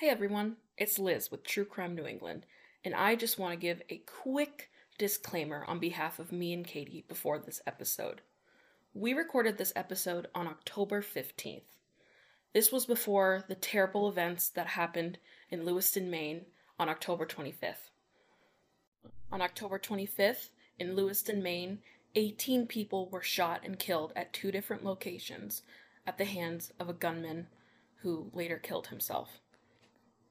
Hey everyone, it's Liz with True Crime New England, and I just want to give a quick disclaimer on behalf of me and Katie before this episode. We recorded this episode on October 15th. This was before the terrible events that happened in Lewiston, Maine on October 25th. On October 25th, in Lewiston, Maine, 18 people were shot and killed at two different locations at the hands of a gunman who later killed himself.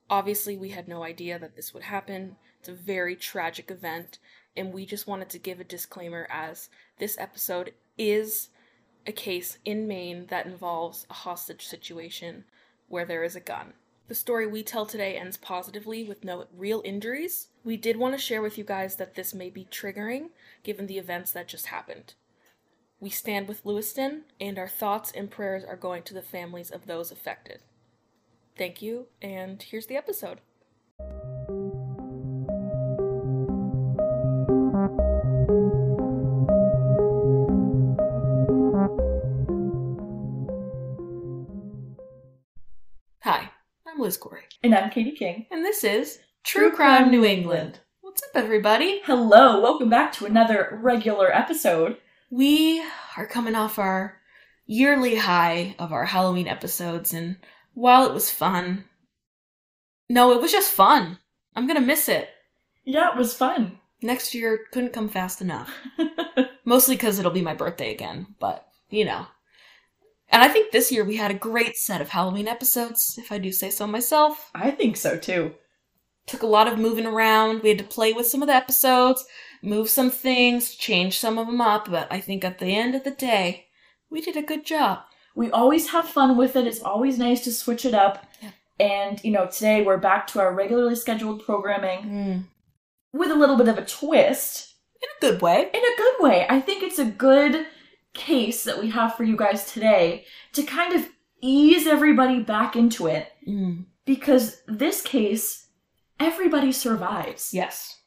Obviously, we had no idea that this would happen. It's a very tragic event, and we just wanted to give a disclaimer as this episode is a case in Maine that involves a hostage situation where there is a gun. The story we tell today ends positively with no real injuries. We did want to share with you guys that this may be triggering given the events that just happened. We stand with Lewiston, and our thoughts and prayers are going to the families of those affected. Thank you, and here's the episode. Hi, I'm Liz Corey, And I'm Katie King. and this is True Crime New England. What's up, everybody? Hello, welcome back to another regular episode. We are coming off our yearly high of our Halloween episodes, and while it was fun, no, it was just fun. I'm gonna miss it. Yeah, it was fun. Next year couldn't come fast enough. Mostly because it'll be my birthday again, but you know. And I think this year we had a great set of Halloween episodes, if I do say so myself. I think so too. Took a lot of moving around. We had to play with some of the episodes, move some things, change some of them up, but I think at the end of the day, we did a good job. We always have fun with it. It's always nice to switch it up. Yeah. And, you know, today we're back to our regularly scheduled programming Mm. with a little bit of a twist. In a good way. In a good way. I think it's a good case that we have for you guys today to kind of ease everybody back into it Mm. because this case, everybody survives. Yes.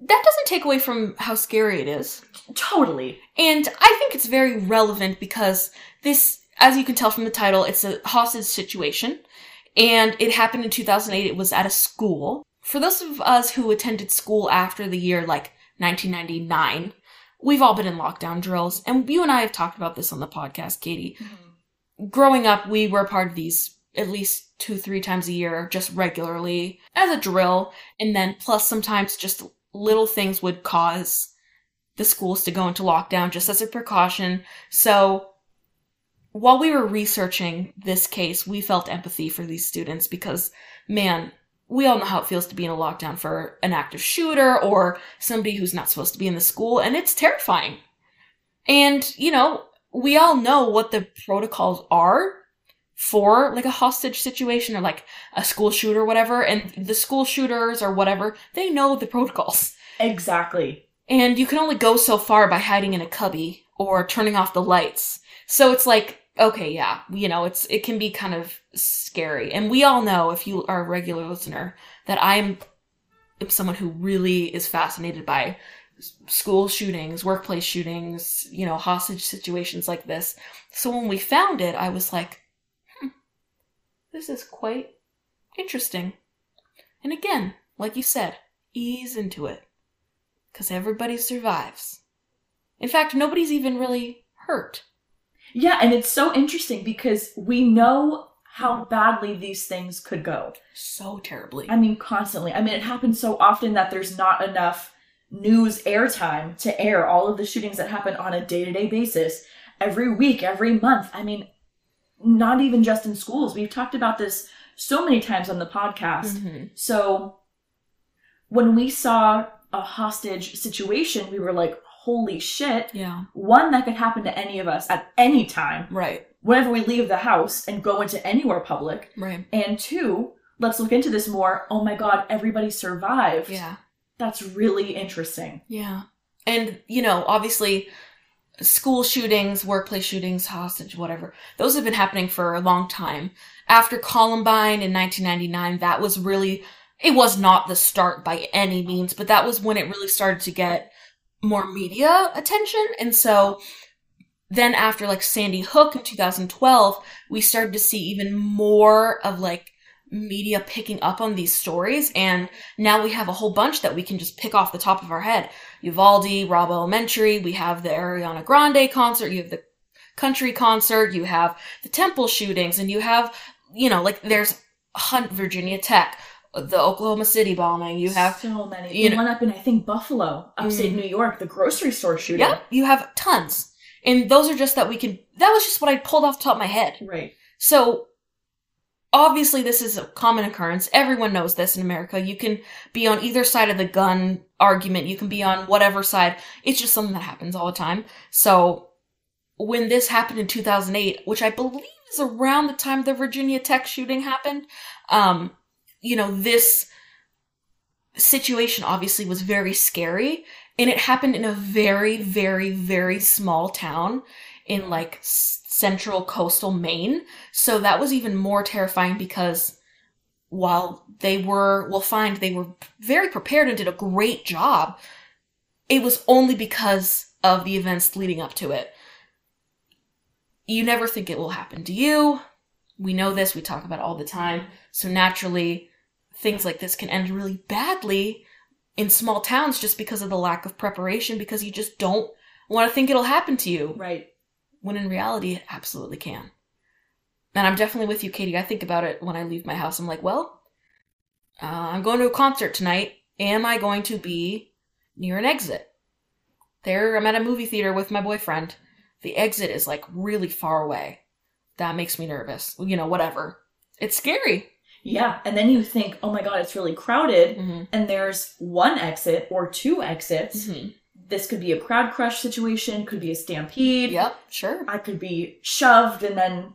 That doesn't take away from how scary it is. Totally. And I think it's very relevant because this, as you can tell from the title, it's a hostage situation. And it happened in 2008. It was at a school. For those of us who attended school after the year like 1999, we've all been in lockdown drills. And you and I have talked about this on the podcast, Katie. Mm-hmm. Growing up, we were part of these at least two, three times a year, just regularly as a drill. And then plus sometimes just little things would cause the schools to go into lockdown just as a precaution. So while we were researching this case, we felt empathy for these students because, man, we all know how it feels to be in a lockdown for an active shooter or somebody who's not supposed to be in the school, and it's terrifying. And, you know, we all know what the protocols are for like a hostage situation or like a school shooter or whatever, and the school shooters or whatever, they know the protocols. Exactly. And you can only go so far by hiding in a cubby or turning off the lights. So it's like, okay, yeah, you know, it's it can be kind of scary. And we all know if you are a regular listener that I'm someone who really is fascinated by school shootings, workplace shootings, you know, hostage situations like this. So when we found it, I was like, this is quite interesting. And again, like you said, ease into it because everybody survives. In fact, nobody's even really hurt. Yeah, and it's so interesting because we know how badly these things could go. So terribly. I mean, constantly. I mean, it happens so often that there's not enough news airtime to air all of the shootings that happen on a day to day basis, every week, every month. I mean, not even just in schools. We've talked about this so many times on the podcast. Mhm. So when we saw a hostage situation, we were like, holy shit. Yeah. One, that could happen to any of us at any time, Right. whenever we leave the house and go into anywhere public. Right. And two, let's look into this more. Oh my god, everybody survived. Yeah. That's really interesting. Yeah. And, you know, obviously, school shootings, workplace shootings, hostage, whatever, those have been happening for a long time. After Columbine in 1999, that was really, it was not the start by any means, but that was when it really started to get more media attention. And so then after like Sandy Hook in 2012, we started to see even more of like media picking up on these stories and now we have a whole bunch that we can just pick off the top of our head. Uvalde, Robb Elementary, we have the Ariana Grande concert, you have the country concert, you have the temple shootings, and you have, you know, like there's Hunt, Virginia Tech, the Oklahoma City bombing, you have so many. you The know- one up in I think Buffalo, upstate Mm. New York, the grocery store shooting. Yep, you have tons. And those are just that we can that was just what I pulled off the top of my head. Right. So obviously this is a common occurrence. Everyone knows this in America. You can be on either side of the gun argument. You can be on whatever side. It's just something that happens all the time. So when this happened in 2008, which I believe is around the time the Virginia Tech shooting happened, um, you know, this situation obviously was very scary and it happened in a very, very, very small town in like central coastal Maine. So that was even more terrifying because while they were, we'll find they were very prepared and did a great job, it was only because of the events leading up to it. You never think it will happen to you. We know this, we talk about all the time. So naturally, things like this can end really badly in small towns just because of the lack of preparation, because you just don't want to think it'll happen to you Right. When in reality it absolutely can. And I'm definitely with you, Katie. I think about it when I leave my house. I'm like, well, uh, I'm going to a concert tonight. Am I going to be near an exit? There, I'm at a movie theater with my boyfriend. The exit is like really far away. That makes me nervous. You know, whatever. It's scary. Yeah. And then you think, oh my god, it's really crowded, Mm-hmm. and there's one exit or two exits. Mm-hmm. This could be a crowd crush situation, could be a stampede. Yep, sure. I could be shoved and then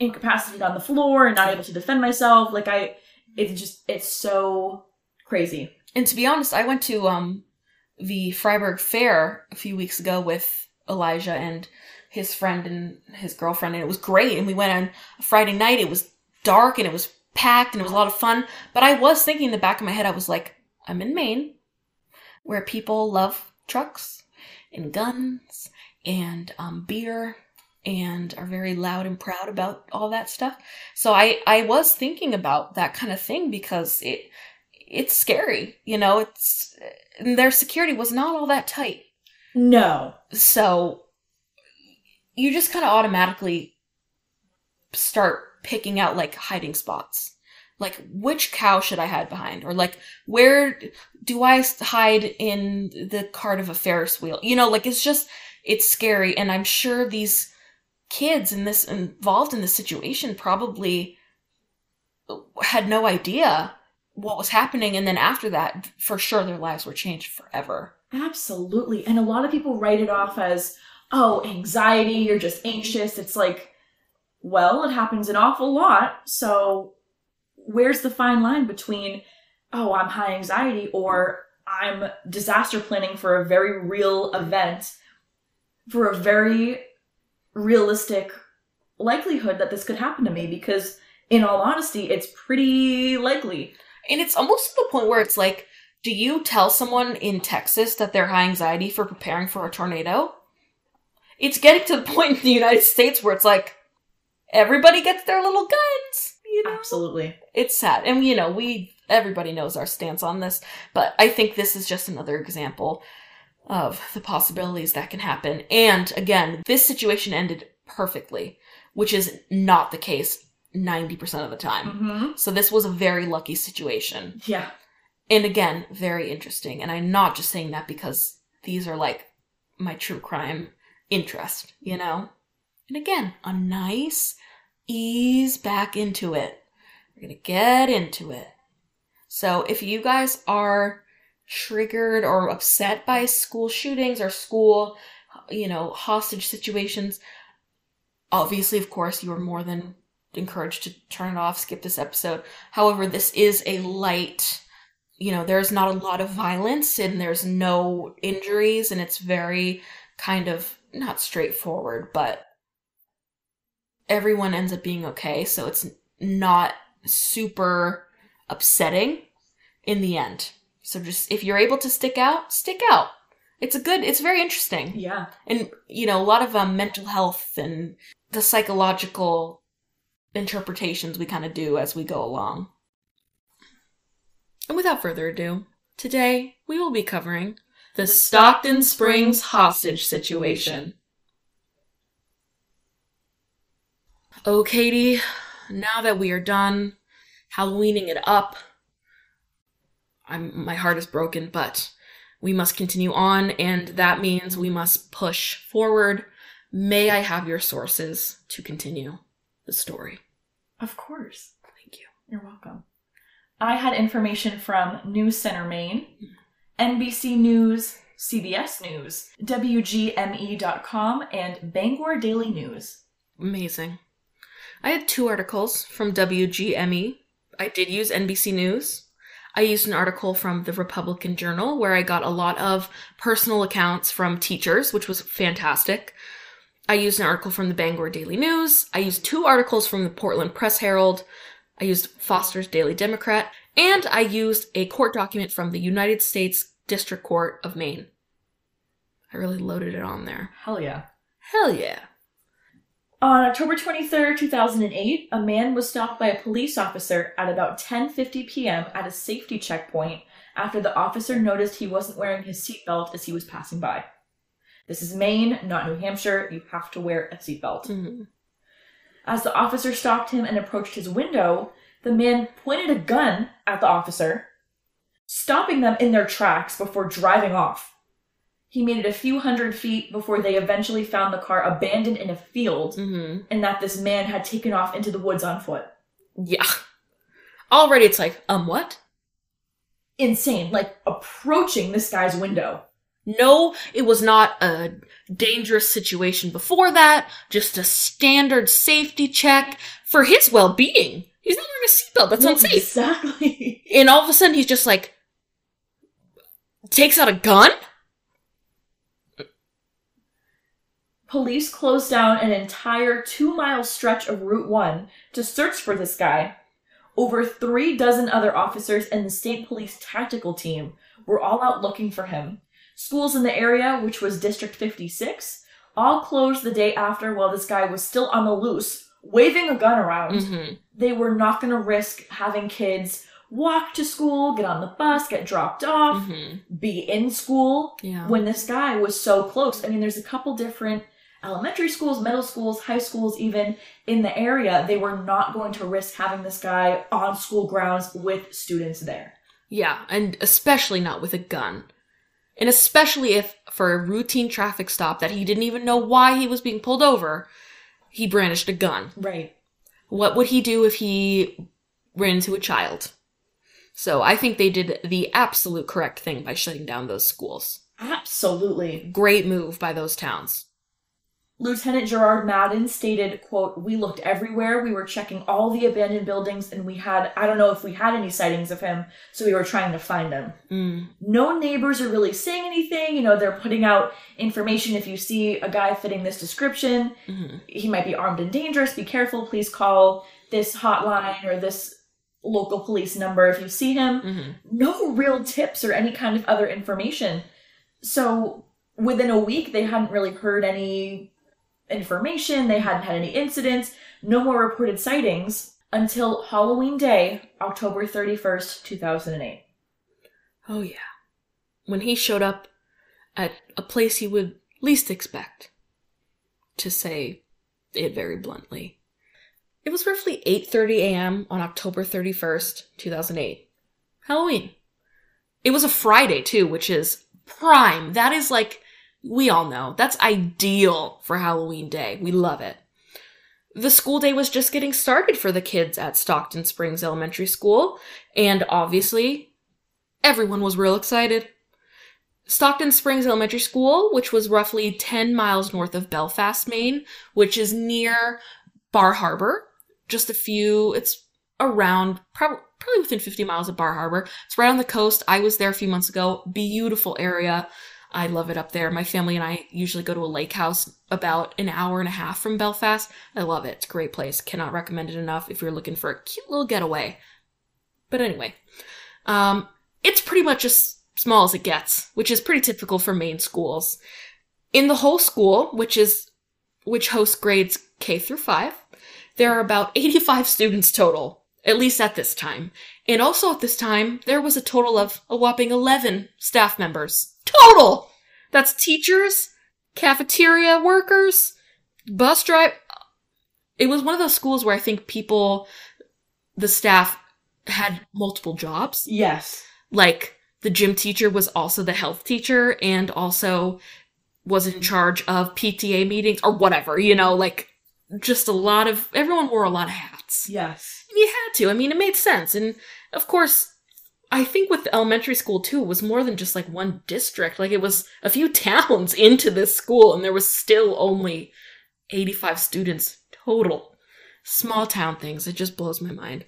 incapacitated on the floor and not able to defend myself. Like I, it's just, it's so crazy. And to be honest, I went to um the Fryeburg Fair a few weeks ago with Elijah and his friend and his girlfriend, and it was great. And we went on a Friday night. It was dark and it was packed and it was a lot of fun. But I was thinking in the back of my head, I was like, I'm in Maine, where people love trucks and guns and um, beer and are very loud and proud about all that stuff. So I I was thinking about that kind of thing because it it's scary, you know. It's their security was not all that tight, No. so you just kind of automatically start picking out like hiding spots. Like which cow should I hide behind, or like where do I hide in the cart of a Ferris wheel? You know, like it's just it's scary, and I'm sure these kids in this involved in this situation probably had no idea what was happening and then after that for sure their lives were changed forever Absolutely. And a lot of people write it off as, oh, anxiety, you're just anxious. It's like, well, it happens an awful lot. So where's the fine line between, oh, I'm high anxiety or I'm disaster planning for a very real event for a very realistic likelihood that this could happen to me? Because in all honesty, it's pretty likely. and it's almost to the point where it's like do you tell someone in texas that they're high anxiety for preparing for a tornado it's getting to the point in the united states where it's like everybody gets their little guns you know? Absolutely. it's sad. And you know we everybody knows our stance on this but i think this is just another example of the possibilities that can happen. And again this situation ended perfectly which is not the case 90% of the time. Hmm so this was a very lucky situation. Yeah. and again very interesting. And i'm not just saying that because these are like my true crime interest you know? And again a nice ease back into it. We're gonna get into it. So if you guys are triggered or upset by school shootings or school you know hostage situations obviously of course you are more than encouraged to turn it off skip this episode. However this is a light you know there's not a lot of violence and there's no injuries and it's very kind of not straightforward but everyone ends up being okay so it's not super upsetting in the end so just if you're able to stick out stick out it's a good it's very interesting Yeah. and you know a lot of um, mental health and the psychological interpretations we kind of do as we go along. And without further ado, today we will be covering the Stockton Springs hostage situation. Oh, Katie, now that we are done Halloweening it up, I'm my heart is broken, but we must continue on, and that means we must push forward. May I have your sources to continue the story? Of course. Thank you. You're welcome. I had information from News Center Maine, NBC News, CBS News, WGME.com, and Bangor Daily News. Amazing. I had two articles from WGME. I did use NBC News. I used an article from the Republican Journal where I got a lot of personal accounts from teachers, which was fantastic. I used an article from the Bangor Daily News. I used two articles from the Portland Press Herald. I used Foster's Daily Democrat. And I used a court document from the United States District Court of Maine. I really loaded it on there. Hell yeah. Hell yeah. On October 23, 2008, a man was stopped by a police officer at about 10:50 p.m. at a safety checkpoint after the officer noticed he wasn't wearing his seatbelt as he was passing by. This is Maine, not New Hampshire. You have to wear a seatbelt. Mhm. As the officer stopped him and approached his window, the man pointed a gun at the officer, stopping them in their tracks before driving off. He made it a few hundred feet before they eventually found the car abandoned in a field Mhm. and that this man had taken off into the woods on foot. Yeah. Already it's like, um, what? Insane, like approaching this guy's window. No, it was not a dangerous situation before that, just a standard safety check for his well being. He's not wearing a seatbelt, that's unsafe. Exactly. And all of a sudden he's just like, takes out a gun? Police closed down an entire two mile stretch of Route 1 to search for this guy. Over three dozen other officers and the state police tactical team were all out looking for him. Schools in the area, which was District 56, all closed the day after while this guy was still on the loose, waving a gun around. Mm-hmm. They were not going to risk having kids walk to school, get on the bus, get dropped off, Mm-hmm. be in school Yeah. when this guy was so close. I mean, there's a couple different elementary schools, middle schools, high schools, even in the area. They were not going to risk having this guy on school grounds with students there. Yeah, and especially not with a gun. And especially if, for a routine traffic stop that he didn't even know why he was being pulled over, he brandished a gun. Right. What would he do if he ran into a child? So I think they did the absolute correct thing by shutting down those schools. Absolutely. Great move by those towns. Lieutenant Gerard Madden stated, quote, We looked everywhere. We were checking all the abandoned buildings and we had, I don't know if we had any sightings of him, so we were trying to find him. Mm. no neighbors are really saying anything. You know, they're putting out information. If you see a guy fitting this description, hmm he might be armed and dangerous. Be careful. Please call this hotline or this local police number if you see him. hmm No real tips or any kind of other information. So within a week, they hadn't really heard any information. They hadn't had any incidents. No more reported sightings until Halloween Day, October 31st, 2008. Oh, yeah. When he showed up at a place he would least expect, to say it very bluntly. It was roughly 8:30 a.m. on October 31st, 2008. Halloween. It was a Friday too, which is prime. That is like we all know. That's ideal for Halloween day. We love it. The school day was just getting started for the kids at Stockton Springs Elementary School, and obviously everyone was real excited. Stockton Springs Elementary School, which was roughly 10 miles north of Belfast, Maine, which is near Bar Harbor, just a few, it's around, prob- probably within 50 miles of Bar Harbor. It's right on the coast. I was there a few months ago. Beautiful area. I love it up there. My family and I usually go to a lake house about an hour and a half from Belfast. I love it. It's a great place. Cannot recommend it enough if you're looking for a cute little getaway. But anyway, um, it's pretty much as small as it gets, which is pretty typical for Maine schools. In the whole school, which is which hosts grades K through 5, there are about 85 students total, at least at this time. And also at this time, there was a total of a whopping 11 staff members. Total! That's teachers, cafeteria workers, bus drive. It was one of those schools where I think people, the staff, had multiple jobs. Yes. Like, the gym teacher was also the health teacher and also was in charge of PTA meetings or whatever, you know, like just a lot of everyone wore a lot of hats. Yes. You had to. I mean, it made sense. And of course, I think with elementary school too, was more than just like one district. Like it was a few towns into this school and there was still only 85 students total. Small town things. It just blows my mind.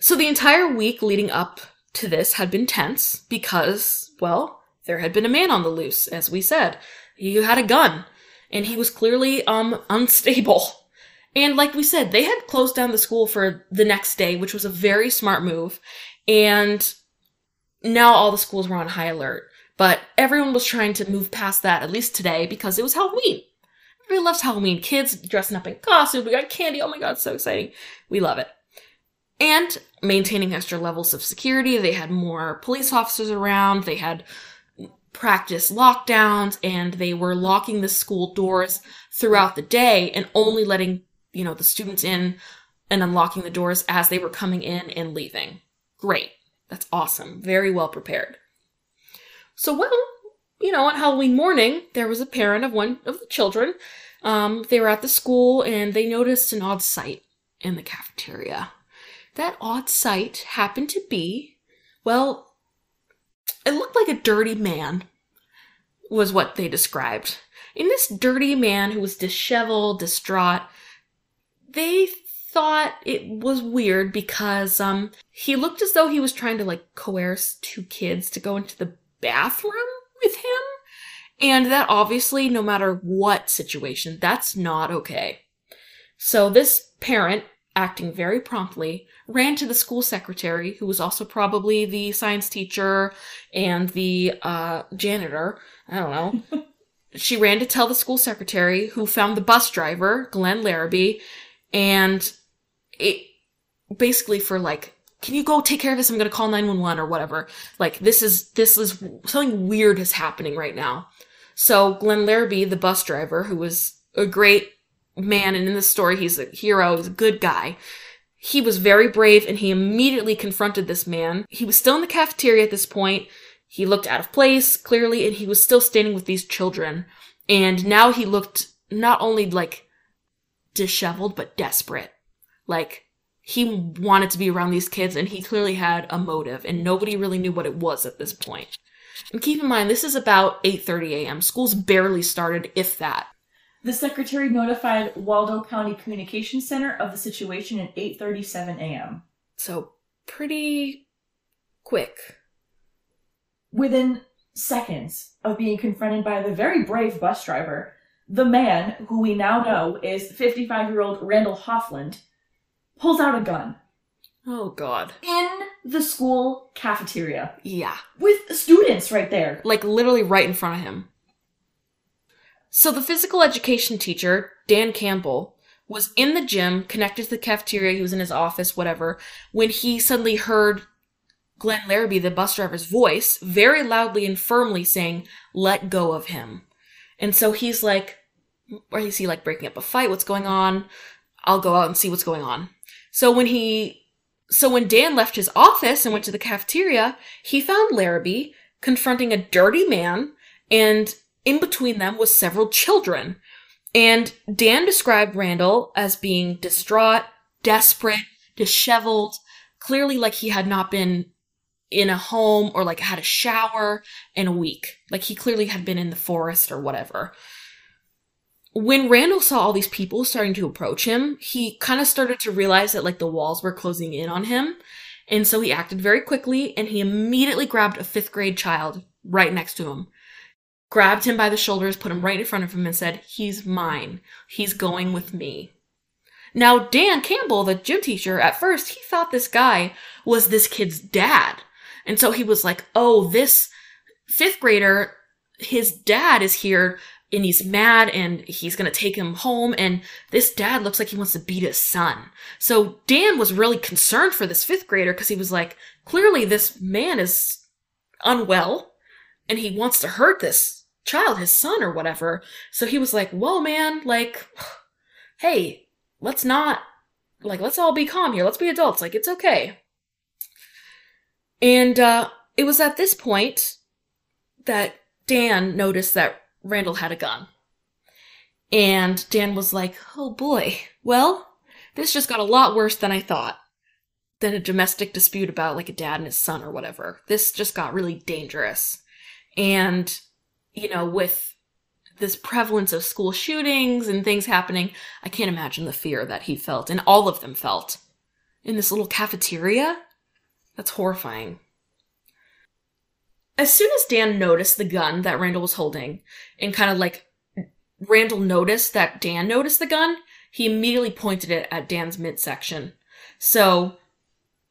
So the entire week leading up to this had been tense because, well, there had been a man on the loose, as we said. He had a gun, and he was clearly, um, unstable. And like we said, they had closed down the school for the next day, which was a very smart move. And now all the schools were on high alert. But everyone was trying to move past that, at least today, because it was Halloween. Everybody loves Halloween. Kids dressing up in costumes. We got candy. Oh my god, so exciting. We love it and maintaining extra levels of security. They had more police officers around. They had practice lockdowns and they were locking the school doors throughout the day and only letting, you know, the students in and unlocking the doors as they were coming in and leaving. Great. That's awesome. Very well prepared. So, well, you know, on Halloween morning, there was a parent of one of the children. Um, they were at the school and they noticed an odd sight in the cafeteria that odd sight happened to be, well, it looked like a dirty man, was what they described. In this dirty man who was disheveled, distraught, they thought it was weird because um he looked as though he was trying to like coerce two kids to go into the bathroom with him. And that obviously, no matter what situation, that's not okay. So this parent acting very promptly, ran to the school secretary, who was also probably the science teacher and the uh, janitor. I don't know. she ran to tell the school secretary, who found the bus driver, Glenn Larrabee, and it basically for like can you go take care of this? I'm gonna call 911 or whatever. Like, this is, this is, something weird is happening right now. So, Glenn Larrabee, the bus driver, who was a great man, and in the story, he's a hero, he's a good guy. He was very brave and he immediately confronted this man. He was still in the cafeteria at this point. He looked out of place, clearly, and he was still standing with these children. And now he looked not only like disheveled, but desperate. Like, he wanted to be around these kids and he clearly had a motive and nobody really knew what it was at this point. And keep in mind, this is about 8.30 a.m. School's barely started, if that. The secretary notified Waldo County Communications Center of the situation at 8:37 a.m. So, pretty quick. Within seconds of being confronted by the very brave bus driver, the man, who we now know is 55-year-old Randall Hofland, pulls out a gun. Oh god. In the school cafeteria. Yeah. With students right there. Like literally right in front of him. So the physical education teacher, Dan Campbell, was in the gym, connected to the cafeteria, he was in his office, whatever, when he suddenly heard Glenn Larrabee, the bus driver's voice, very loudly and firmly saying, let go of him. And so he's like, or is he like breaking up a fight? What's going on? I'll go out and see what's going on. So when he, so when Dan left his office and went to the cafeteria, he found Larrabee confronting a dirty man and in between them was several children. And Dan described Randall as being distraught, desperate, disheveled, clearly like he had not been in a home or like had a shower in a week. Like he clearly had been in the forest or whatever. When Randall saw all these people starting to approach him, he kind of started to realize that like the walls were closing in on him. And so he acted very quickly and he immediately grabbed a fifth grade child right next to him grabbed him by the shoulders, put him right in front of him, and said, He's mine. He's going with me. Now, Dan Campbell, the gym teacher, at first, he thought this guy was this kid's dad. And so he was like, Oh, this fifth grader, his dad is here and he's mad and he's gonna take him home and this dad looks like he wants to beat his son. So Dan was really concerned for this fifth grader because he was like, clearly this man is unwell and he wants to hurt this child, his son or whatever. So he was like, whoa man, like, hey, let's not, like, let's all be calm here. Let's be adults. Like, it's okay. And, uh, it was at this point that Dan noticed that Randall had a gun. And Dan was like, oh boy, well, this just got a lot worse than I thought. Than a domestic dispute about like a dad and his son or whatever. This just got really dangerous. And, you know, with this prevalence of school shootings and things happening, I can't imagine the fear that he felt, and all of them felt. In this little cafeteria? That's horrifying. As soon as Dan noticed the gun that Randall was holding, and kind of like Randall noticed that Dan noticed the gun, he immediately pointed it at Dan's midsection. So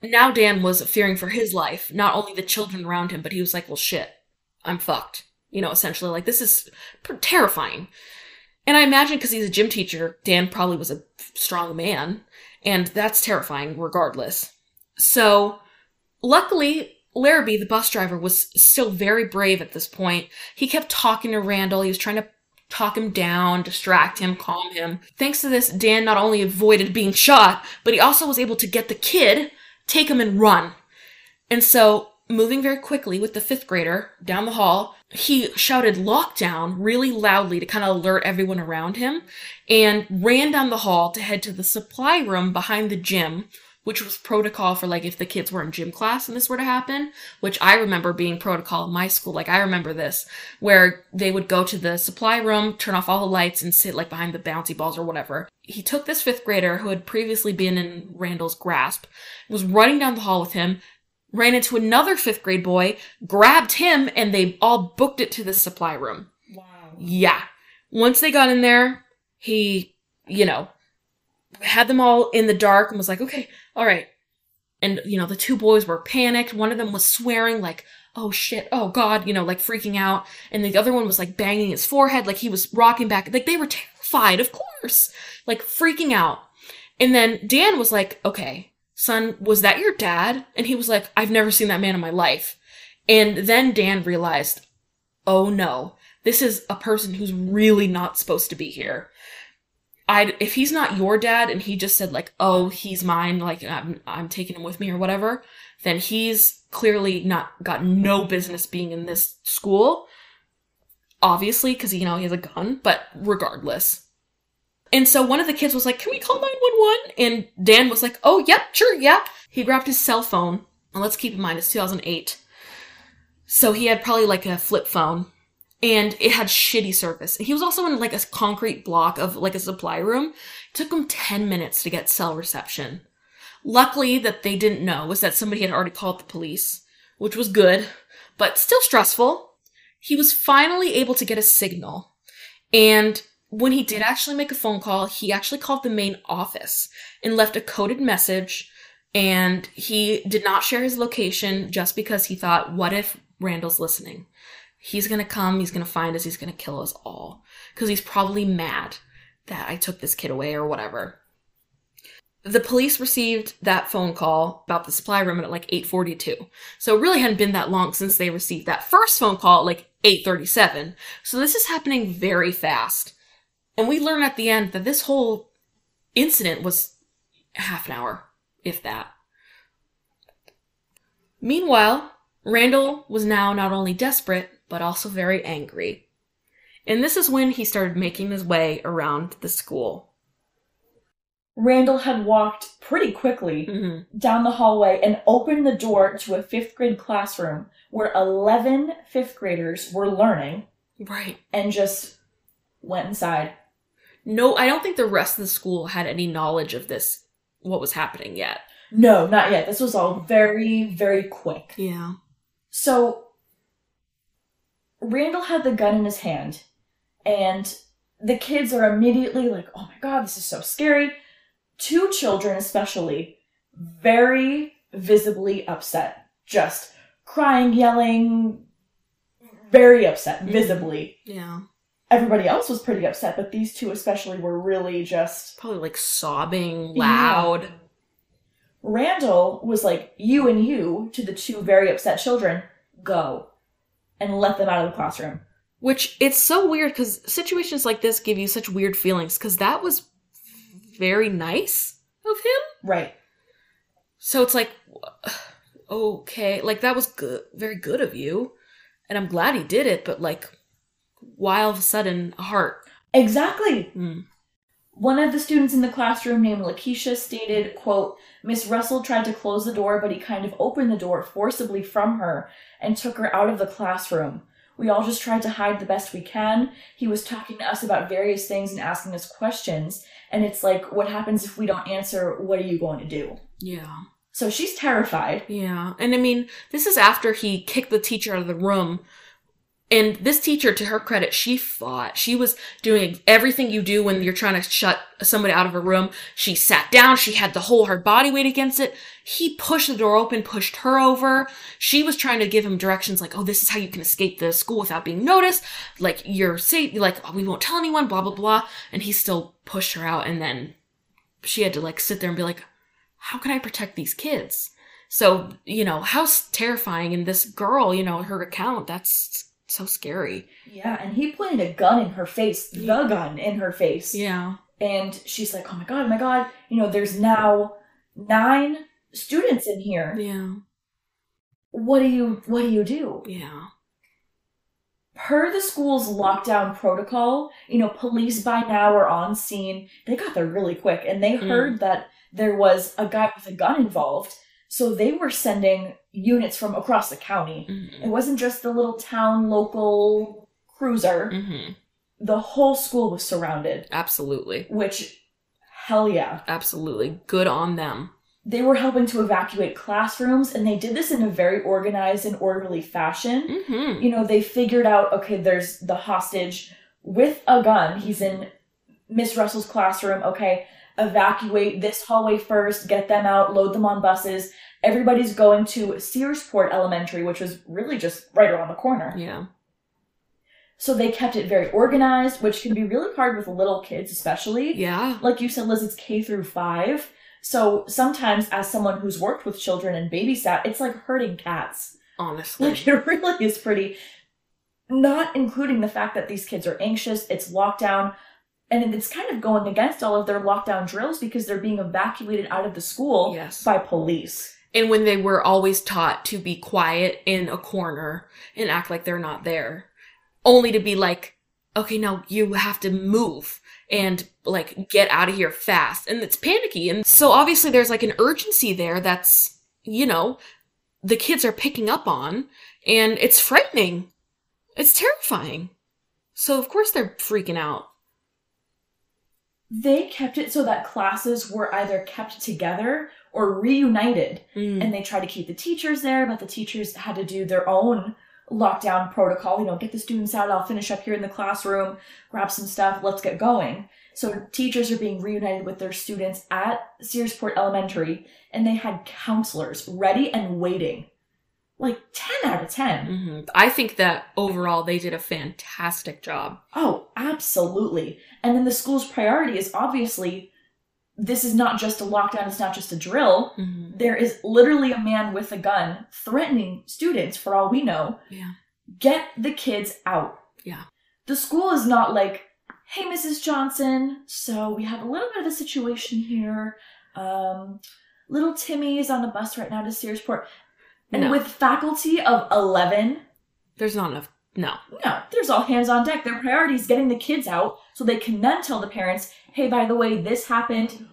now Dan was fearing for his life, not only the children around him, but he was like, well, shit, I'm fucked. You know, essentially, like, this is terrifying. And I imagine because he's a gym teacher, Dan probably was a strong man, and that's terrifying regardless. So, luckily, Larrabee, the bus driver, was still very brave at this point. He kept talking to Randall. He was trying to talk him down, distract him, calm him. Thanks to this, Dan not only avoided being shot, but he also was able to get the kid, take him, and run. And so, moving very quickly with the fifth grader down the hall, he shouted lockdown really loudly to kind of alert everyone around him and ran down the hall to head to the supply room behind the gym which was protocol for like if the kids were in gym class and this were to happen, which I remember being protocol in my school. Like I remember this, where they would go to the supply room, turn off all the lights and sit like behind the bouncy balls or whatever. He took this fifth grader who had previously been in Randall's grasp, was running down the hall with him, ran into another fifth grade boy, grabbed him, and they all booked it to the supply room. Wow. Yeah. Once they got in there, he, you know, had them all in the dark and was like, okay, all right. And, you know, the two boys were panicked. One of them was swearing, like, oh shit, oh god, you know, like freaking out. And the other one was like banging his forehead, like he was rocking back. Like they were terrified, of course, like freaking out. And then Dan was like, okay, son, was that your dad? And he was like, I've never seen that man in my life. And then Dan realized, oh no, this is a person who's really not supposed to be here. I if he's not your dad and he just said like, "Oh, he's mine," like I'm I'm taking him with me or whatever, then he's clearly not got no business being in this school. Obviously, because you know he has a gun, but regardless. And so one of the kids was like, "Can we call 911?" And Dan was like, "Oh, yep, sure, yeah." He grabbed his cell phone. And let's keep in mind it's 2008. So he had probably like a flip phone and it had shitty service. He was also in like a concrete block of like a supply room. It took him 10 minutes to get cell reception. Luckily that they didn't know was that somebody had already called the police, which was good, but still stressful. He was finally able to get a signal. And when he did actually make a phone call, he actually called the main office and left a coded message. And he did not share his location just because he thought, what if Randall's listening? He's gonna come, he's gonna find us, he's gonna kill us all. Because he's probably mad that I took this kid away or whatever. The police received that phone call about the supply room at like 842. So it really hadn't been that long since they received that first phone call at like 837. So this is happening very fast. And we learn at the end that this whole incident was half an hour, if that. Meanwhile, Randall was now not only desperate, but also very angry. And this is when he started making his way around the school. Randall had walked pretty quickly Mm-hmm. down the hallway and opened the door to a fifth grade classroom where 11 fifth graders were learning Right. and just went inside. No, I don't think the rest of the school had any knowledge of this, what was happening yet. No, not yet. This was all very, very quick. Yeah. So, Randall had the gun in his hand, and the kids are immediately like, oh my god, this is so scary. Two children, especially, very visibly upset. Just crying, yelling, very upset, Mhm. visibly. Yeah. everybody else was pretty upset, but these two especially were really just. Probably like sobbing Yeah. loud. Randall was like, you and you, to the two very upset children, go. And let them out of the classroom. Which it's so weird because situations like this give you such weird feelings because that was very nice of him. Right. So it's like, okay, like that was good, very good of you, and I'm glad he did it. But like, why all of a sudden a heart? Exactly. Mm. One of the students in the classroom named Lakeisha stated, quote, Miss Russell tried to close the door, but he kind of opened the door forcibly from her and took her out of the classroom. We all just tried to hide the best we can. He was talking to us about various things and asking us questions. And it's like, what happens if we don't answer? What are you going to do? Yeah, So she's terrified. yeah, and I mean, this is after he kicked the teacher out of the room. And this teacher, to her credit, she fought. She was doing everything you do when you're trying to shut somebody out of a room. She sat down. She had the whole her body weight against it. He pushed the door open, pushed her over. She was trying to give him directions like, "Oh, this is how you can escape the school without being noticed. Like you're safe. Like oh, we won't tell anyone. Blah blah blah." And he still pushed her out. And then she had to like sit there and be like, "How can I protect these kids?" So you know how terrifying. And this girl, you know, her account. That's so scary. Yeah, and he pointed a gun in her face, the gun in her face. Yeah. And she's like, oh my god, oh my god, you know, there's now nine students in here. Yeah. What do you what do you do? Yeah. Per the school's lockdown protocol, you know, police by now are on scene. They got there really quick and they Mm. heard that there was a guy with a gun involved. So they were sending units from across the county. It hmm wasn't just the little town local cruiser. hmm The whole school was surrounded, Absolutely. which hell yeah. Absolutely. Good on them. They were helping to evacuate classrooms and they did this in a very organized and orderly fashion. hmm you know, they figured out okay, there's the hostage with a gun. He's in Miss Russell's classroom. Okay, evacuate this hallway first, get them out, load them on buses. Everybody's going to Searsport Elementary, which was really just right around the corner. Yeah. So they kept it very organized, which can be really hard with little kids, especially. Yeah. Like you said, Liz, it's K through five. So sometimes, as someone who's worked with children and babysat, it's like herding cats. Honestly. Like it really is pretty. Not including the fact that these kids are anxious, it's lockdown, and it's kind of going against all of their lockdown drills because they're being evacuated out of the school Yes. by police. And when they were always taught to be quiet in a corner and act like they're not there, only to be like, okay, now you have to move and like get out of here fast. And it's panicky. And so obviously there's like an urgency there that's, you know, the kids are picking up on and it's frightening. It's terrifying. So of course they're freaking out. They kept it so that classes were either kept together or reunited. Mm. And they tried to keep the teachers there, but the teachers had to do their own lockdown protocol. You know, get the students out, I'll finish up here in the classroom, grab some stuff, let's get going. So teachers are being reunited with their students at Searsport Elementary, and they had counselors ready and waiting. Like 10 out of 10. hmm I think that overall they did a fantastic job. Oh, absolutely. And then the school's priority is obviously this is not just a lockdown, it's not just a drill. hmm There is literally a man with a gun threatening students, for all we know. Yeah. Get the kids out. Yeah. The school is not like, hey, Mrs. Johnson, so we have a little bit of a situation here. Um, little Timmy is on the bus right now to Searsport. And No. with faculty of 11, There's not enough. No. no, there's all hands on deck. Their priority is getting the kids out so they can then tell the parents, hey, by the way, this happened.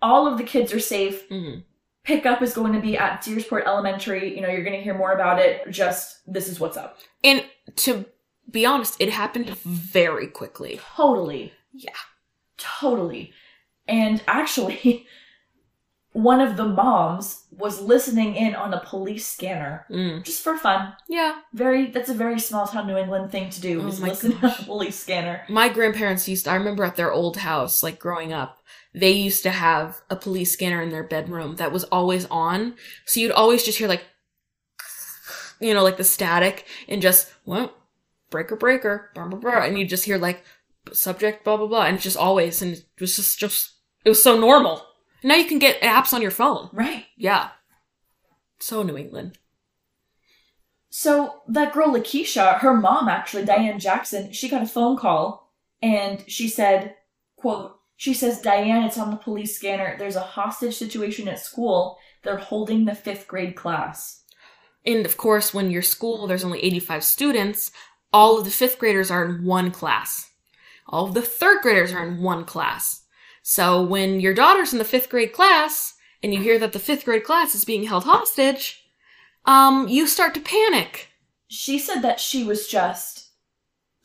All of the kids are safe. hmm Pickup is going to be at Searsport Elementary. You know, you're going to hear more about it. Just this is what's up. And to be honest, it happened very quickly. Totally. Yeah. Totally. And actually, one of the moms was listening in on a police scanner Mm. just for fun. Yeah. Very, that's a very small town New England thing to do, Oh is my listen on gosh. a police scanner. My grandparents used, to, I remember at their old house, like growing up, they used to have a police scanner in their bedroom that was always on. So you'd always just hear like, you know, like the static and just, well, breaker, breaker, blah, blah, blah. And you just hear like subject, blah, blah, blah. And it's just always, and it was just, just, it was so normal. Now you can get apps on your phone. Right. Yeah. So New England. So that girl Lakeisha, her mom actually, Diane Jackson, she got a phone call and she said, quote, she says, Diane, it's on the police scanner. There's a hostage situation at school. They're holding the fifth grade class. And of course, when your school, there's only 85 students, all of the fifth graders are in one class. All of the third graders are in one class. So when your daughter's in the fifth grade class and you hear that the fifth grade class is being held hostage, um, you start to panic. She said that she was just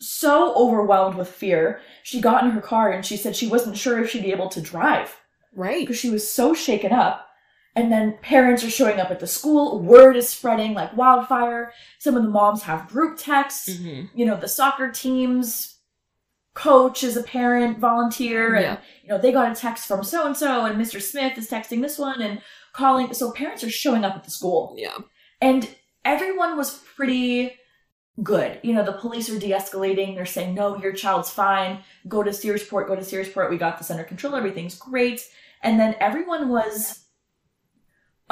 so overwhelmed with fear. She got in her car and she said she wasn't sure if she'd be able to drive Right. because she was so shaken up. And then parents are showing up at the school. Word is spreading like wildfire. Some of the moms have group texts. hmm You know, the soccer team's coach is a parent volunteer. And, Yeah. you know, they got a text from so and so, and Mr. Smith is texting this one and calling. So parents are showing up at the school. Yeah. And everyone was pretty good. You know, the police are de escalating. They're saying, no, your child's fine. Go to Searsport, go to Searsport. We got this under control. Everything's great. And then everyone was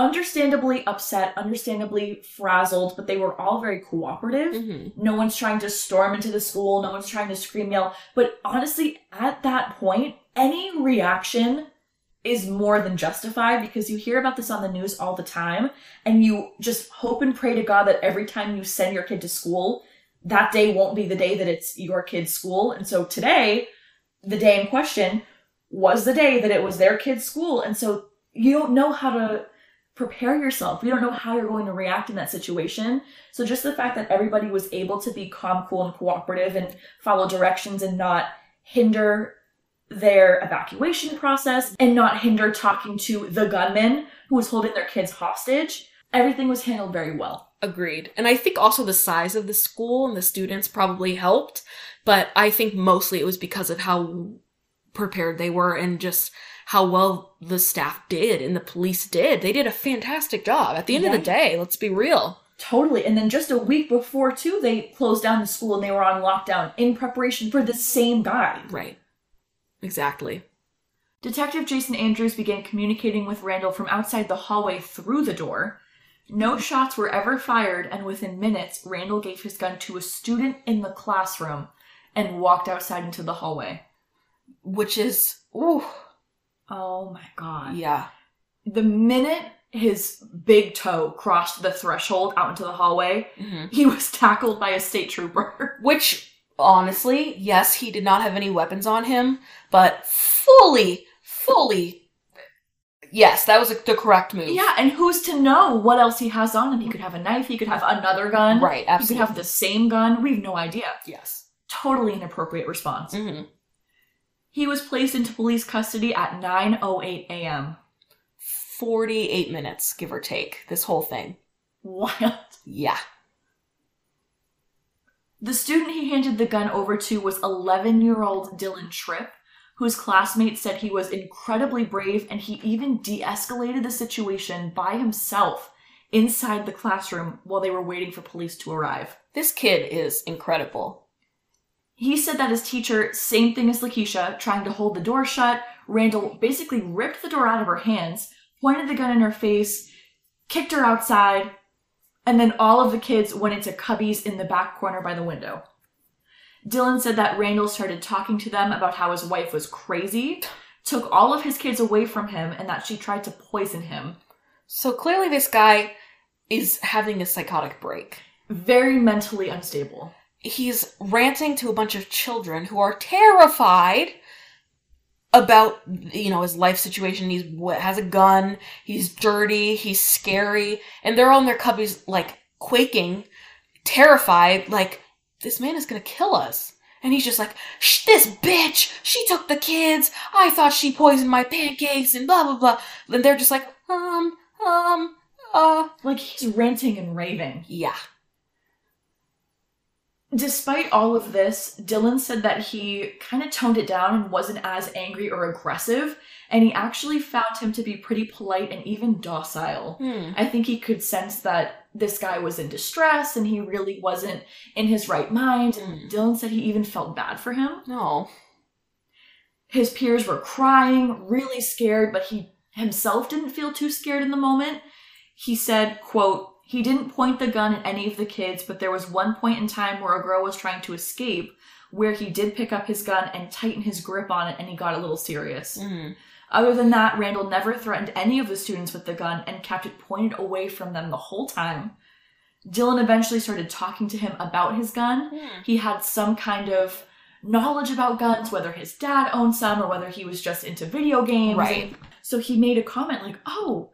understandably upset, understandably frazzled, but they were all very cooperative. hmm No one's trying to storm into the school. No one's trying to scream, yell. But honestly, at that point, any reaction is more than justified because you hear about this on the news all the time and you just hope and pray to God that every time you send your kid to school, that day won't be the day that it's your kid's school. And so today, the day in question was the day that it was their kid's school. And so you don't know how to prepare yourself. We don't know how you're going to react in that situation. So just the fact that everybody was able to be calm, cool, and cooperative and follow directions and not hinder their evacuation process and not hinder talking to the gunman who was holding their kids hostage. Everything was handled very well. Agreed. And I think also the size of the school and the students probably helped, but I think mostly it was because of how prepared they were and just how well the staff did and the police did. They did a fantastic job. At the end of the day, let's be real. Totally. And then just a week before, too, they closed down the school and they were on lockdown in preparation for the same guy. Right. Exactly. Detective Jason Andrews began communicating with Randall from outside the hallway through the door. No shots were ever fired, and within minutes, Randall gave his gun to a student in the classroom and walked outside into the hallway. Which is, ooh, Oh my god. yeah. The minute his big toe crossed the threshold out into the hallway, hmm he was tackled by a state trooper. Which, honestly, yes, he did not have any weapons on him, but fully, fully, yes, that was the correct move. yeah, and who's to know what else he has on him? He could have a knife, he could have another gun. Right, He could have the same gun. We have no idea. yes. Totally inappropriate response. hmm He was placed into police custody at 9:08 a.m. 48 minutes, give or take, this whole thing. Wild. Yeah. The student he handed the gun over to was 11-year-old Dylan Tripp, whose classmates said he was incredibly brave and he even de-escalated the situation by himself inside the classroom while they were waiting for police to arrive. This kid is incredible. He said that his teacher, same thing as Lakeisha, trying to hold the door shut, Randall basically ripped the door out of her hands, pointed the gun in her face, kicked her outside, and then all of the kids went into cubbies in the back corner by the window. Dylan said that Randall started talking to them about how his wife was crazy, took all of his kids away from him, and that she tried to poison him. So clearly, this guy is having a psychotic break. Very mentally unstable. He's ranting to a bunch of children who are terrified about you know his life situation. He's has a gun. He's dirty. He's scary. And they're all in their cubbies like quaking terrified like this man is gonna kill us. And he's just like Shh, this bitch! She took the kids. I thought she poisoned my pancakes and blah blah blah. And they're just like um um uh. Like he's ranting and raving. yeah Despite all of this, Dylan said that he kind of toned it down and wasn't as angry or aggressive, and he actually found him to be pretty polite and even docile. Hmm. I think he could sense that this guy was in distress and he really wasn't in his right mind. And Mm. Dylan said he even felt bad for him. No. His peers were crying, really scared, but he himself didn't feel too scared in the moment. He said, quote, he didn't point the gun at any of the kids, but there was one point in time where a girl was trying to escape where he did pick up his gun and tighten his grip on it and he got a little serious. Mm. Other than that, Randall never threatened any of the students with the gun and kept it pointed away from them the whole time. Dylan eventually started talking to him about his gun. Hmm. He had some kind of knowledge about guns, whether his dad owned some or whether he was just into video games. Right. So he made a comment like, "Oh,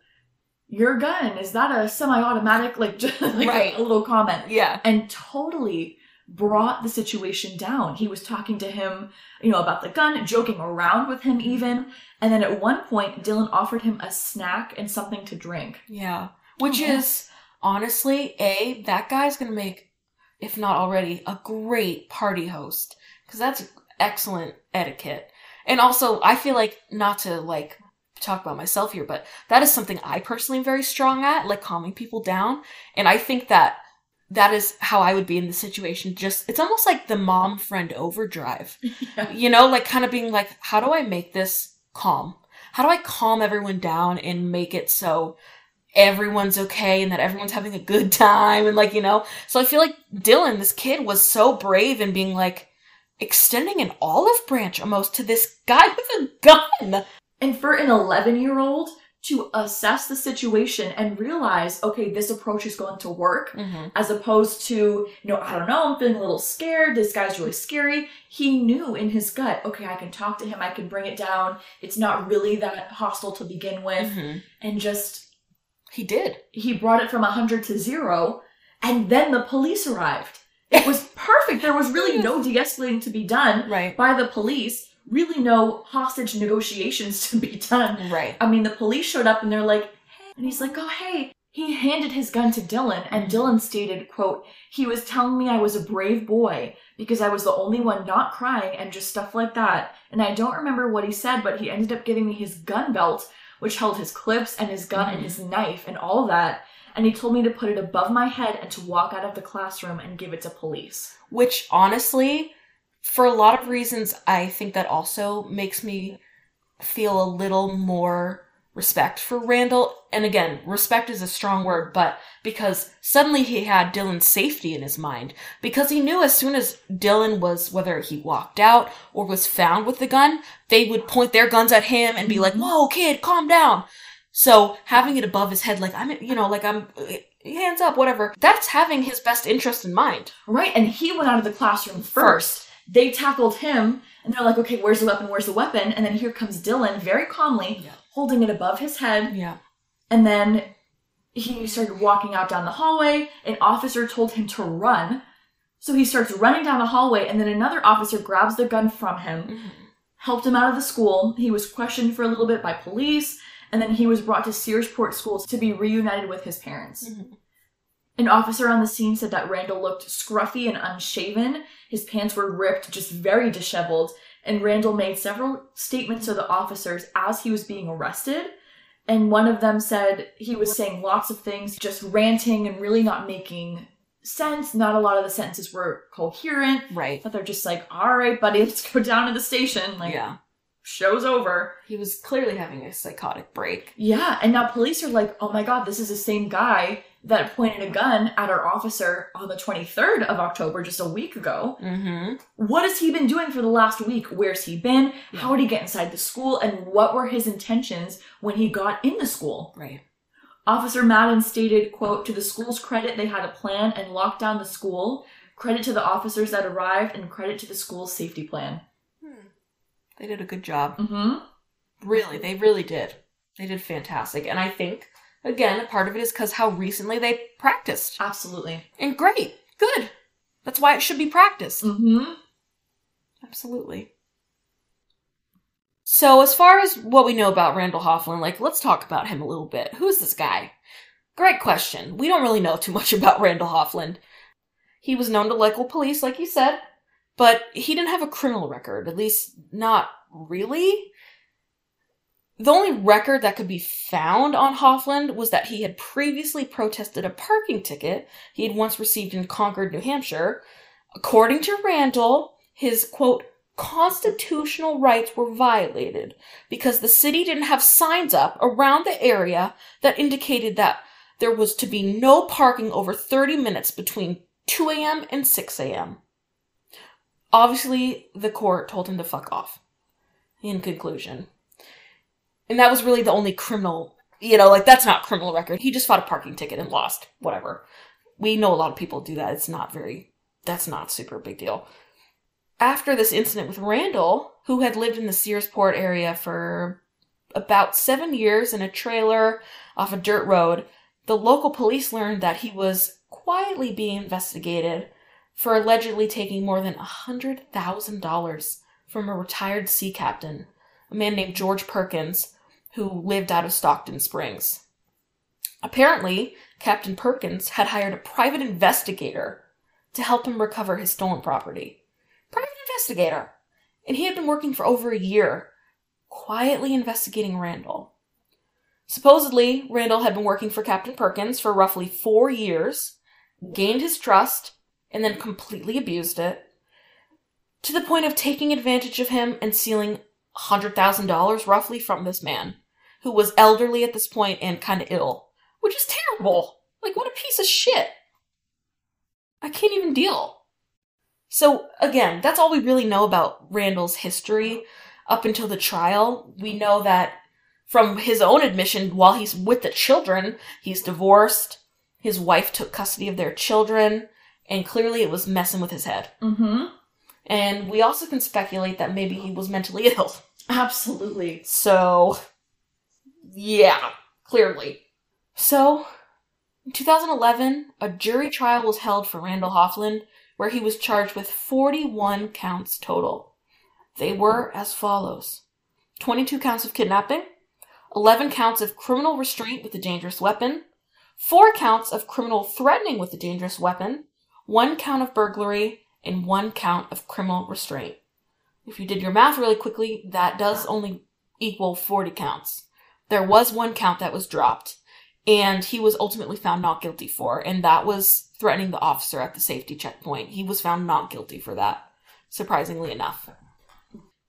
your gun is that a semi-automatic?" Like, just like Right. a little comment Yeah. and totally brought the situation down. He was talking to him, you know, about the gun, joking around with him mm-hmm. even. And then at one point, Dylan offered him a snack and something to drink. Yeah. Which Yeah. is honestly, A, that guy's gonna make, if not already, a great party host. Cause that's excellent etiquette. And also, I feel like, not to like talk about myself here, but that is something I personally am very strong at, like calming people down. And I think that that is how I would be in the situation. Just, it's almost like the mom friend overdrive. Yeah. You know, like kind of being like, how do I make this calm? How do I calm everyone down and make it so everyone's okay and that everyone's having a good time and like, you know? So I feel like Dylan, this kid, was so brave in being like extending an olive branch almost to this guy with a gun. And for an 11 year old to assess the situation and realize, okay, this approach is going to work, Mm-hmm. as opposed to, you know, I don't know, I'm feeling a little scared. This guy's really scary. He knew in his gut, okay, I can talk to him. I can bring it down. It's not really that hostile to begin with. Mm-hmm. And just He did. he brought it from 100 to 0 and then the police arrived it was perfect there was really no de-escalating to be done Right. by the police really no hostage negotiations to be done. Right. i mean the police showed up and they're like hey and he's like oh hey. He handed his gun to dylan and dylan stated quote he was telling me i was a brave boy because i was the only one not crying and just stuff like that. And i don't remember what he said but he ended up giving me his gun belt which held his clips and his gun and Mhm. his knife and all that. And he told me to put it above my head and to walk out of the classroom and give it to police. Which honestly, for a lot of reasons, I think that also makes me feel a little more respect for Randall. And again, respect is a strong word, but because suddenly he had Dylan's safety in his mind. Because he knew as soon as Dylan was, whether he walked out or was found with the gun, they would point their guns at him and be mm-hmm. like, whoa, kid, calm down. So having it above his head, like I'm, you know, like I'm, hands up, whatever, that's having his best interest in mind. Right, and he went out of the classroom first. They tackled him, and they're like, okay, where's the weapon? Where's the weapon? And then here comes Dylan, very calmly, Yeah. holding it above his head. Yeah. And then he started walking out down the hallway. An officer told him to run. So he starts running down the hallway, and then another officer grabs the gun from him, helped him out of the school. He was questioned for a little bit by police, and then he was brought to Searsport Schools to be reunited with his parents. Mhm. An officer on the scene said that Randall looked scruffy and unshaven. His pants were ripped, just very disheveled, and Randall made several statements to the officers as he was being arrested. And one of them said he was saying lots of things, just ranting and really not making sense. Not a lot of the sentences were coherent. Right. But they're just like, all right, buddy, let's go down to the station. Like, yeah. show's over. He was clearly having a psychotic break. Yeah, and now police are like, oh my god, this is the same guy that pointed a gun at our officer on the 23rd of October, just a week ago. Mm-hmm. What has he been doing for the last week? Where's he been? Yeah. How did he get inside the school? And what were his intentions when he got in the school? Right. Officer Madden stated, quote, to the school's credit, they had a plan and locked down the school. Credit to the officers that arrived and credit to the school's safety plan. They did a good job. Mm-hmm. Really, they really did. They did fantastic. And I think, again, a part of it is because how recently they practiced. Absolutely. And great. Good. That's why it should be practiced. Mm-hmm. Absolutely. So, as far as what we know about Randall Hofland, like, let's talk about him a little bit. Who's this guy? Great question. We don't really know too much about Randall Hofland. He was known to local police, like you said, but he didn't have a criminal record, at least not really. The only record that could be found on Hofland was that he had previously protested a parking ticket he had once received in Concord, New Hampshire. According to Randall, his quote, constitutional rights were violated because the city didn't have signs up around the area that indicated that there was to be no parking over 30 minutes between 2 a.m. and 6 a.m. Obviously, the court told him to fuck off. In conclusion. And that was really the only criminal, you know, like that's not criminal record. He just fought a parking ticket and lost. Whatever. We know a lot of people do that. It's not very, that's not super big deal. After this incident with Randall, who had lived in the Searsport area for about seven years in a trailer off a dirt road, the local police learned that he was quietly being investigated for allegedly taking more than $100,000 from a retired sea captain, a man named George Perkins, who lived out of Stockton Springs. Apparently, Captain Perkins had hired a private investigator to help him recover his stolen property. Private investigator! And he had been working for over a year, quietly investigating Randall. Supposedly, Randall had been working for Captain Perkins for roughly four years, gained his trust, and then completely abused it, to the point of taking advantage of him and stealing $100,000 roughly from this man, who was elderly at this point and kind of ill, which is terrible. Like, what a piece of shit. I can't even deal. So, again, that's all we really know about Randall's history up until the trial. We know that from his own admission, while he's with the children, he's divorced. His wife took custody of their children, and clearly it was messing with his head. Mm-hmm. And we also can speculate that maybe he was mentally ill. Absolutely. So, yeah, clearly. So, in 2011, a jury trial was held for Randall Hofland, where he was charged with 41 counts total. They were as follows 22 counts of kidnapping, 11 counts of criminal restraint with a dangerous weapon, 4 counts of criminal threatening with a dangerous weapon, 1 count of burglary, and 1 count of criminal restraint. If you did your math really quickly, that does only equal 40 counts. There was one count that was dropped, and he was ultimately found not guilty for, and that was threatening the officer at the safety checkpoint. He was found not guilty for that, surprisingly enough.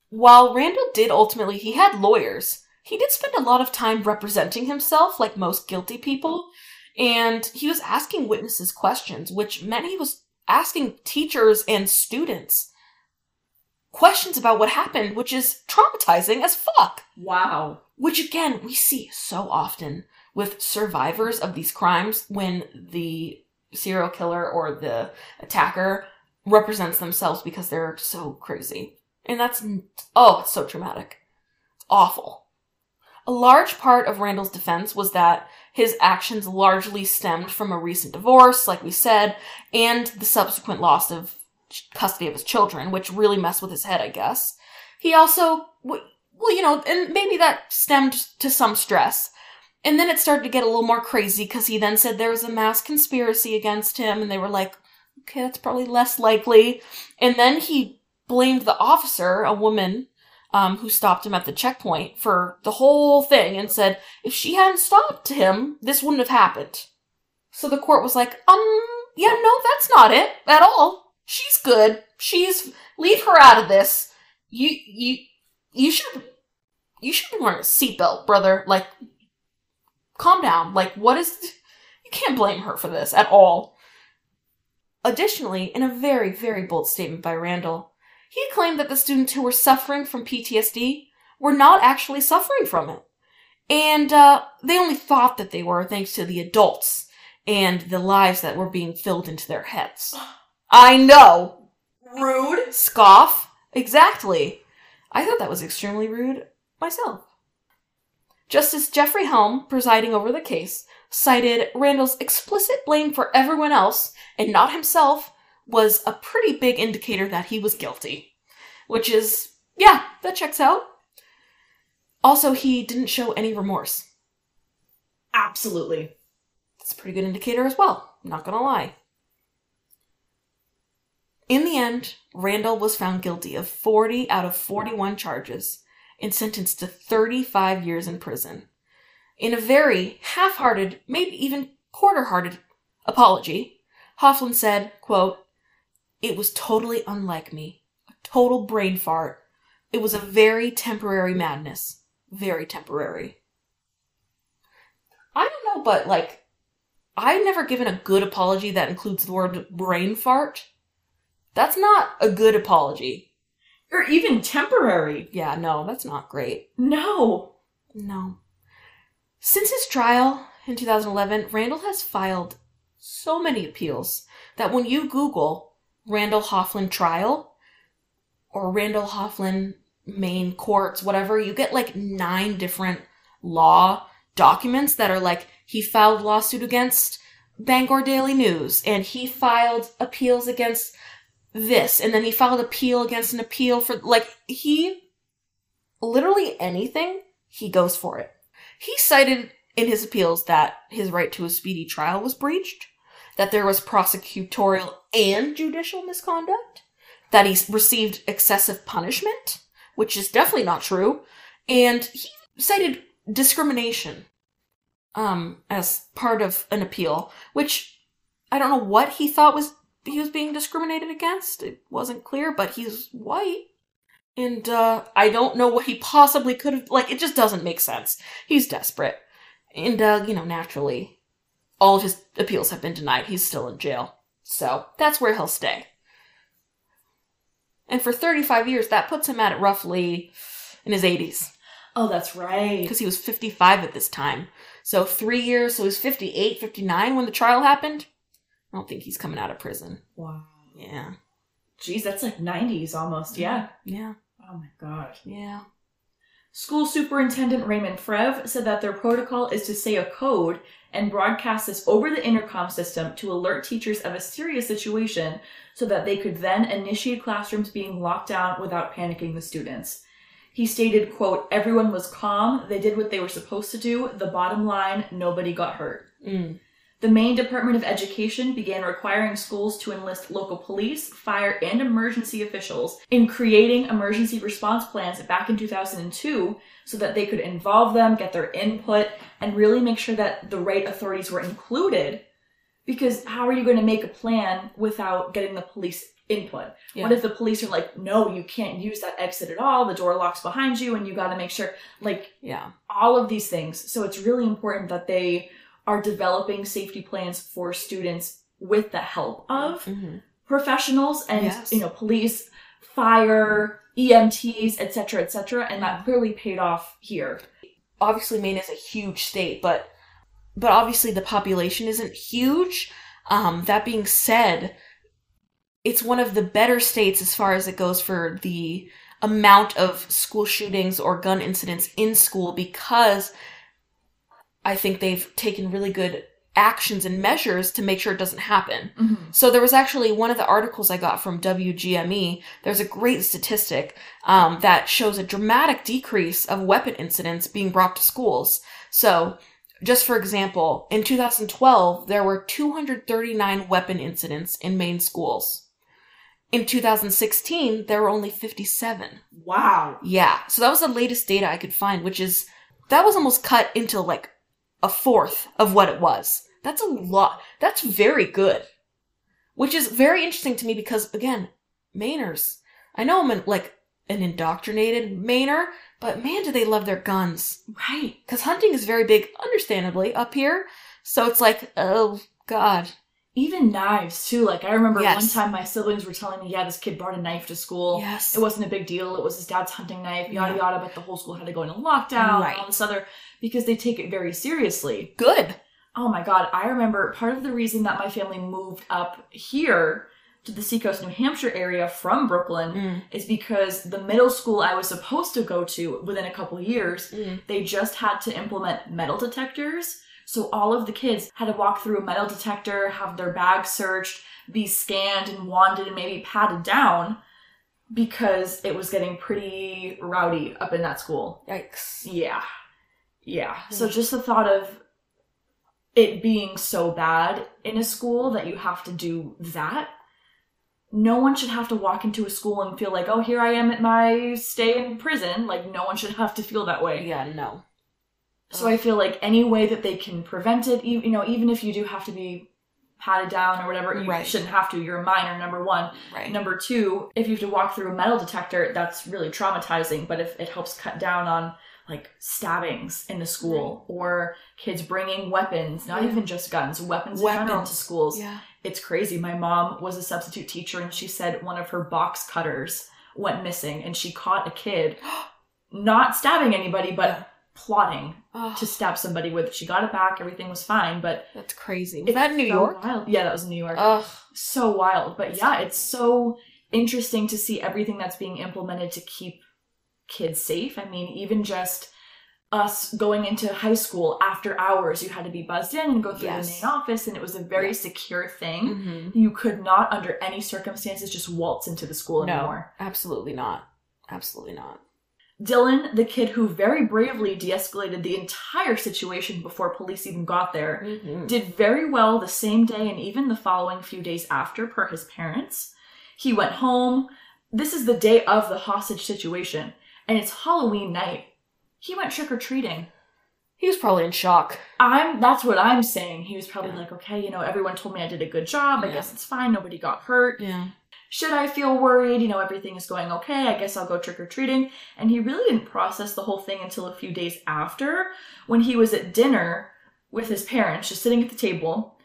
While Randall did ultimately, he had lawyers he did spend a lot of time representing himself, like most guilty people, and he was asking witnesses questions, which meant he was asking teachers and students questions about what happened, which is traumatizing as fuck. Wow. Which again, we see so often with survivors of these crimes when the serial killer or the attacker represents themselves because they're so crazy. And that's, oh, it's so traumatic. It's awful. A large part of Randall's defense was that his actions largely stemmed from a recent divorce, like we said, and the subsequent loss of custody of his children, which really messed with his head, I guess. He also, well, you know, and maybe that stemmed to some stress. And then it started to get a little more crazy because he then said there was a mass conspiracy against him, and they were like, okay, that's probably less likely. And then he blamed the officer, a woman, um, who stopped him at the checkpoint for the whole thing and said, if she hadn't stopped him, this wouldn't have happened. So the court was like, um, yeah, no, that's not it at all. She's good. She's, leave her out of this. You, you, you should, you should be wearing a seatbelt, brother. Like, calm down. Like, what is, you can't blame her for this at all. Additionally, in a very, very bold statement by Randall, he claimed that the students who were suffering from PTSD were not actually suffering from it. And uh, they only thought that they were thanks to the adults and the lies that were being filled into their heads. I know! Rude. Scoff? Exactly. I thought that was extremely rude myself. Justice Jeffrey Hjelm, presiding over the case, cited Randall's explicit blame for everyone else and not himself was a pretty big indicator that he was guilty. Which is, yeah, that checks out. Also, he didn't show any remorse. Absolutely. That's a pretty good indicator as well, not gonna lie. In the end, Randall was found guilty of 40 out of 41 charges and sentenced to 35 years in prison. In a very half-hearted, maybe even quarter-hearted apology, Hofland said, quote, It was totally unlike me. A total brain fart. It was a very temporary madness. Very temporary. I don't know, but like, I've never given a good apology that includes the word brain fart. That's not a good apology. Or even temporary. Yeah, no, that's not great. No. No. Since his trial in 2011, Randall has filed so many appeals that when you Google Randall Hofland trial or Randall Hofland Maine courts, whatever, you get like nine different law documents that are like he filed lawsuit against Bangor Daily News and he filed appeals against this and then he filed appeal against an appeal for like he literally anything he goes for it. He cited in his appeals that his right to a speedy trial was breached, that there was prosecutorial and judicial misconduct, that he received excessive punishment, which is definitely not true, and he cited discrimination um as part of an appeal, which I don't know what he thought was he was being discriminated against. It wasn't clear, but he's white. And uh I don't know what he possibly could have like it just doesn't make sense. He's desperate. And uh, you know, naturally, all of his appeals have been denied. He's still in jail. So that's where he'll stay. And for 35 years, that puts him at roughly in his 80s. Oh, that's right. Because he was 55 at this time. So three years, so he was 58, 59 when the trial happened. I don't think he's coming out of prison. Wow. Yeah. Geez, that's like 90s almost. Yeah. Yeah. Oh my god. Yeah. School Superintendent Raymond Frev said that their protocol is to say a code and broadcast this over the intercom system to alert teachers of a serious situation so that they could then initiate classrooms being locked down without panicking the students. He stated, quote, everyone was calm, they did what they were supposed to do, the bottom line, nobody got hurt. Mm. The Maine Department of Education began requiring schools to enlist local police, fire, and emergency officials in creating emergency response plans back in 2002 so that they could involve them, get their input, and really make sure that the right authorities were included. Because how are you going to make a plan without getting the police input? Yeah. What if the police are like, no, you can't use that exit at all, the door locks behind you, and you got to make sure, like, Yeah. all of these things. So it's really important that they are developing safety plans for students with the help of hmm professionals and Yes. you know police, fire, EMTs, etc., etc. And that clearly paid off here. obviously Maine is a huge state, but but obviously the population isn't huge. Um, that being said, it's one of the better states as far as it goes for the amount of school shootings or gun incidents in school because I think they've taken really good actions and measures to make sure it doesn't happen. So there was actually one of the articles I got from WGME. There's a great statistic um, that shows a dramatic decrease of weapon incidents being brought to schools. So, just for example, in 2012 there were 239 weapon incidents in Maine schools. In 2016 there were only 57. Wow. Yeah, so that was the latest data I could find, which is that was almost cut into like a fourth of what it was. That's a lot. That's very good. Which is very interesting to me because again, Mainers. I know I'm an, like an indoctrinated Mainer, but man, do they love their guns. Right. Because hunting is very big, understandably, up here. So it's like, oh god. Even knives too. Like I remember Yes. one time my siblings were telling me, yeah, this kid brought a knife to school. Yes. It wasn't a big deal. It was his dad's hunting knife, yada Yeah. yada, but the whole school had to go into lockdown Right. all this other because they take it very seriously. Good. Oh my god, I remember part of the reason that my family moved up here to the Seacoast, New Hampshire area from Brooklyn Mm. is because the middle school I was supposed to go to within a couple years, Mm. they just had to implement metal detectors. So all of the kids had to walk through a metal detector, have their bags searched, be scanned and wanded and maybe patted down because it was getting pretty rowdy up in that school. Yikes. Yeah. Yeah. So Hmm. just the thought of it being so bad in a school that you have to do that no one should have to walk into a school and feel like, oh, here I am at my stay in prison. Like, no one should have to feel that way. Yeah, no. So I feel like any way that they can prevent it, e- you know, even if you do have to be patted down or whatever, you Right. shouldn't have to. You're a minor, number one. Right. Number two, if you have to walk through a metal detector, that's really traumatizing. But if it helps cut down on like stabbings in the school or kids bringing weapons, not Yeah. even just guns, weapons, in general to schools, Yeah. it's crazy. My mom was a substitute teacher and she said one of her box cutters went missing and she caught a kid not stabbing anybody, but. Plotting Oh, to stab somebody with. She got it back, everything was fine, but that's crazy. Was that in New York? Wild. Yeah, that was New York. Ugh. so wild. But yeah, it's so interesting to see everything that's being implemented to keep kids safe. I mean, even just us going into high school after hours, you had to be buzzed in and go through Yes. the main office, and it was a very Yes. secure thing. Mhm. You could not, under any circumstances, just waltz into the school No, anymore. absolutely not. Absolutely not. Dylan, the kid who very bravely de escalated the entire situation before police even got there, Mhm. did very well the same day and even the following few days after, per his parents. He went home. This is the day of the hostage situation, and it's Halloween night. He went trick or treating. He was probably in shock. I'm that's what I'm saying. He was probably Yeah. like, okay, you know, everyone told me I did a good job. I Yeah. guess it's fine. Nobody got hurt. Yeah. Should I feel worried? You know, everything is going okay. I guess I'll go trick or treating. And he really didn't process the whole thing until a few days after when he was at dinner with his parents, just sitting at the table.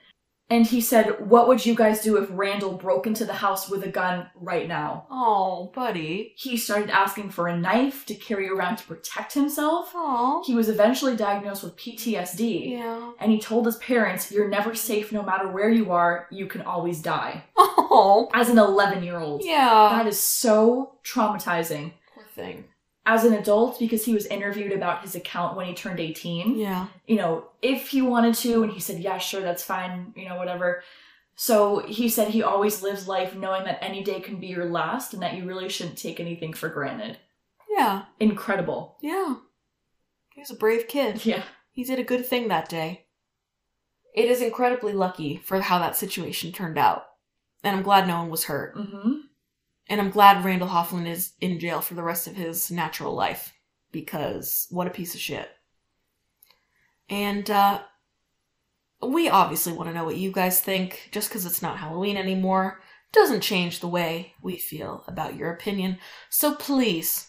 And he said, What would you guys do if Randall broke into the house with a gun right now? Oh, buddy. He started asking for a knife to carry around to protect himself. Oh. He was eventually diagnosed with PTSD. Yeah. And he told his parents, You're never safe no matter where you are. You can always die. Oh. As an 11 year old. Yeah. That is so traumatizing. Poor thing. As an adult, because he was interviewed about his account when he turned 18, Yeah. you know, if he wanted to, and he said, yeah, sure, that's fine, you know, whatever. So he said he always lives life knowing that any day can be your last and that you really shouldn't take anything for granted. Yeah. Incredible. Yeah. He was a brave kid. Yeah. He did a good thing that day. It is incredibly lucky for how that situation turned out. And I'm glad no one was hurt. hmm And I'm glad Randall Hofland is in jail for the rest of his natural life. Because what a piece of shit. And, uh, we obviously want to know what you guys think. Just because it's not Halloween anymore doesn't change the way we feel about your opinion. So please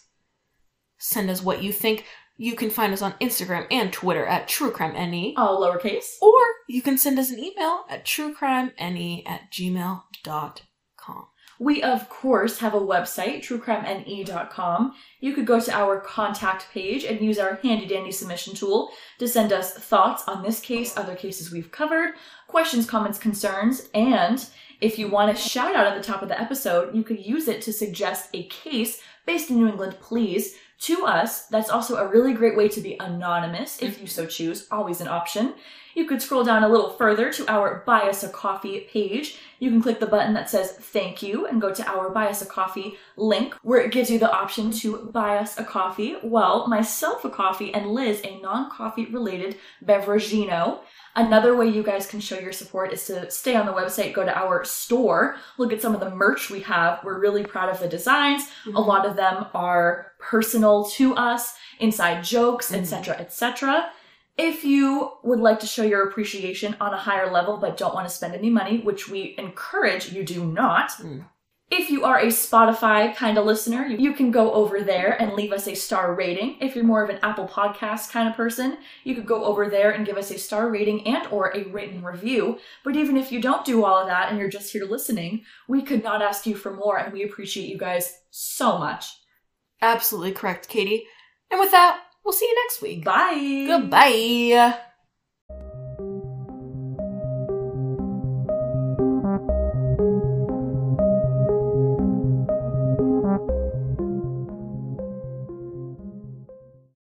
send us what you think. You can find us on Instagram and Twitter at TrueCrimeNE. All lowercase. Or you can send us an email at truecrimene at gmail.com. We, of course, have a website, truecrimene.com. You could go to our contact page and use our handy dandy submission tool to send us thoughts on this case, other cases we've covered, questions, comments, concerns, and if you want a shout out at the top of the episode, you could use it to suggest a case based in New England, please, to us. That's also a really great way to be anonymous if mm-hmm. you so choose, always an option. You could scroll down a little further to our Buy Us a Coffee page. You can click the button that says thank you and go to our Buy Us a Coffee link where it gives you the option to buy us a coffee. Well, myself a coffee and Liz a non coffee related beveragino. Another way you guys can show your support is to stay on the website, go to our store, look at some of the merch we have. We're really proud of the designs. A mm-hmm. lot of them are personal to us, inside jokes, etc., mm-hmm. etc. If you would like to show your appreciation on a higher level but don't want to spend any money, which we encourage you do not, Mm. if you are a Spotify kind of listener, you can go over there and leave us a star rating. If you're more of an Apple Podcast kind of person, you could go over there and give us a star rating and or a written review. But even if you don't do all of that and you're just here listening, we could not ask you for more and we appreciate you guys so much. Absolutely correct, Katie. And with that, we'll see you next week. Bye. Goodbye.